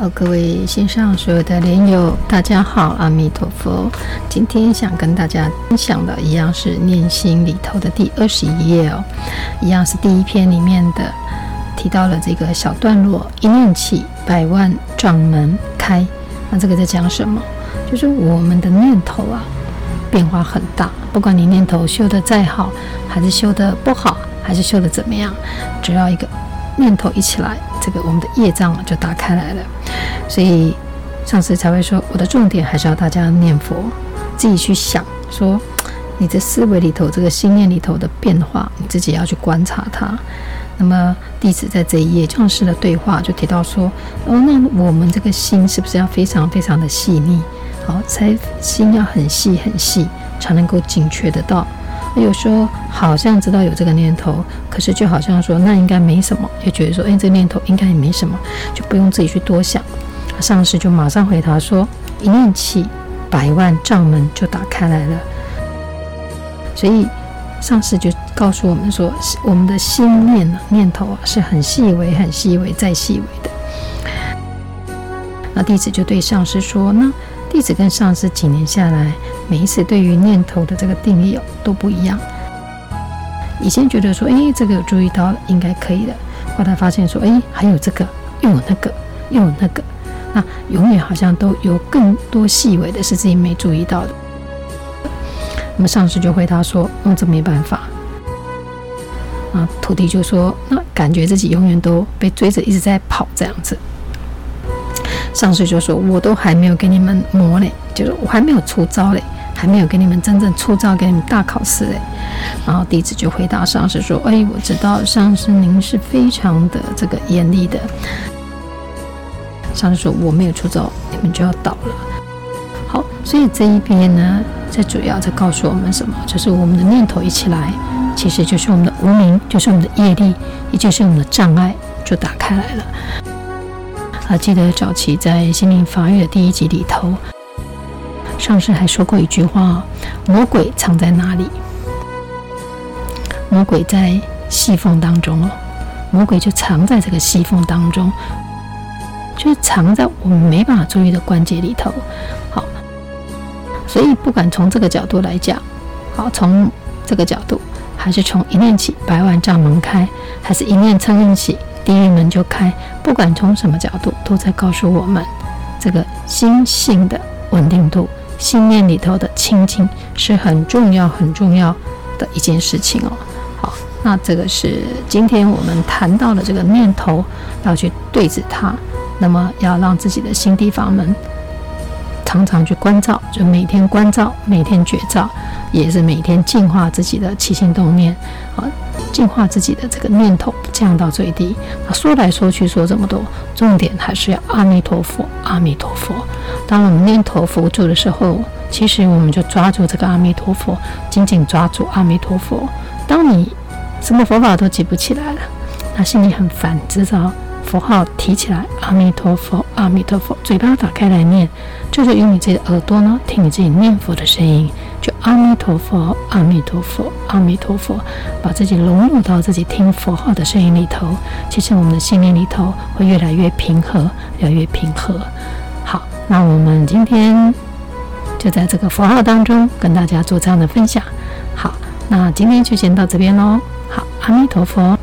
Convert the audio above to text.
好，各位线上所有的莲友，大家好，阿弥陀佛。今天想跟大家分享的，一样是念心里头的第二十一页哦，一样是第一篇里面的提到了这个小段落：一念起，百万障门开。那这个在讲什么？就是我们的念头啊，变化很大。不管你念头修得再好，还是修得不好，还是修得怎么样，只要一个念头一起来，这个我们的业障就打开来了。所以上师才会说，我的重点还是要大家念佛，自己去想，说你的思维里头，这个心念里头的变化，你自己要去观察它。那么弟子在这一页上师的对话就提到说，哦，那我们这个心是不是要非常非常的细腻？好，才心要很细很细，才能够警觉得到。有时候好像知道有这个念头，可是就好像说那应该没什么，就觉得说，哎，这个念头应该也没什么，就不用自己去多想。上师就马上回答说：“一念起，百万障门就打开来了。”所以上师就告诉我们说：“我们的心念呢，念头啊，是很细微、很细微、再细微的。”那弟子就对上师说：“那弟子跟上师几年下来，每一次对于念头的这个定义哦都不一样。以前觉得说，哎，这个有注意到，应该可以的。后来发现说，哎，还有这个，又有那个，又有那个。”那永远好像都有更多细微的是自己没注意到的。那么上师就回答说：“嗯，这没办法。”啊，徒弟就说：“那感觉自己永远都被追着，一直在跑这样子。”上师就说：“我都还没有给你们磨嘞，就是我还没有出招嘞，还没有给你们真正出招，给你们大考试嘞。”然后弟子就回答上师说：“哎，我知道上师您是非常的这个严厉的。”上师说：“我没有出走，你们就要倒了。”好，所以这一边呢，最主要在告诉我们什么？就是我们的念头一起来，其实就是我们的无明，就是我们的业力，也就是我们的障碍，就打开来了。还记得早期在《心灵法语》的第一集里头，上师还说过一句话：“魔鬼藏在哪里？魔鬼在细缝当中哦，魔鬼就藏在这个细缝当中。”就藏在我们没办法注意的关节里头，好，所以不管从这个角度来讲，好，从这个角度，还是从一念起百万障门开，还是一念嗔恨起地狱门就开，不管从什么角度，都在告诉我们，这个心性的稳定度，心念里头的清净是很重要、很重要的一件事情哦。好，那这个是今天我们谈到的这个念头，要去对治它。那么要让自己的心地法门常常去关照，就每天关照，每天觉照，也是每天净化自己的起心动念，啊，净化自己的这个念头降到最低。啊，说来说去说这么多，重点还是要阿弥陀佛，阿弥陀佛。当我们念头浮住的时候，其实我们就抓住这个阿弥陀佛，紧紧抓住阿弥陀佛。当你什么佛法都记不起来了，那心里很烦，知道？符号提起来，阿弥陀佛，阿弥陀佛，嘴巴打开来念，就是用你自己的耳朵呢，听你自己念佛的声音，就阿弥陀佛，阿弥陀佛，阿弥陀佛，把自己融入到自己听佛号的声音里头，其实我们的心灵里头会越来越平和，越来越平和。好，那我们今天就在这个佛号当中跟大家做这样的分享。好，那今天就先到这边喽。好，阿弥陀佛。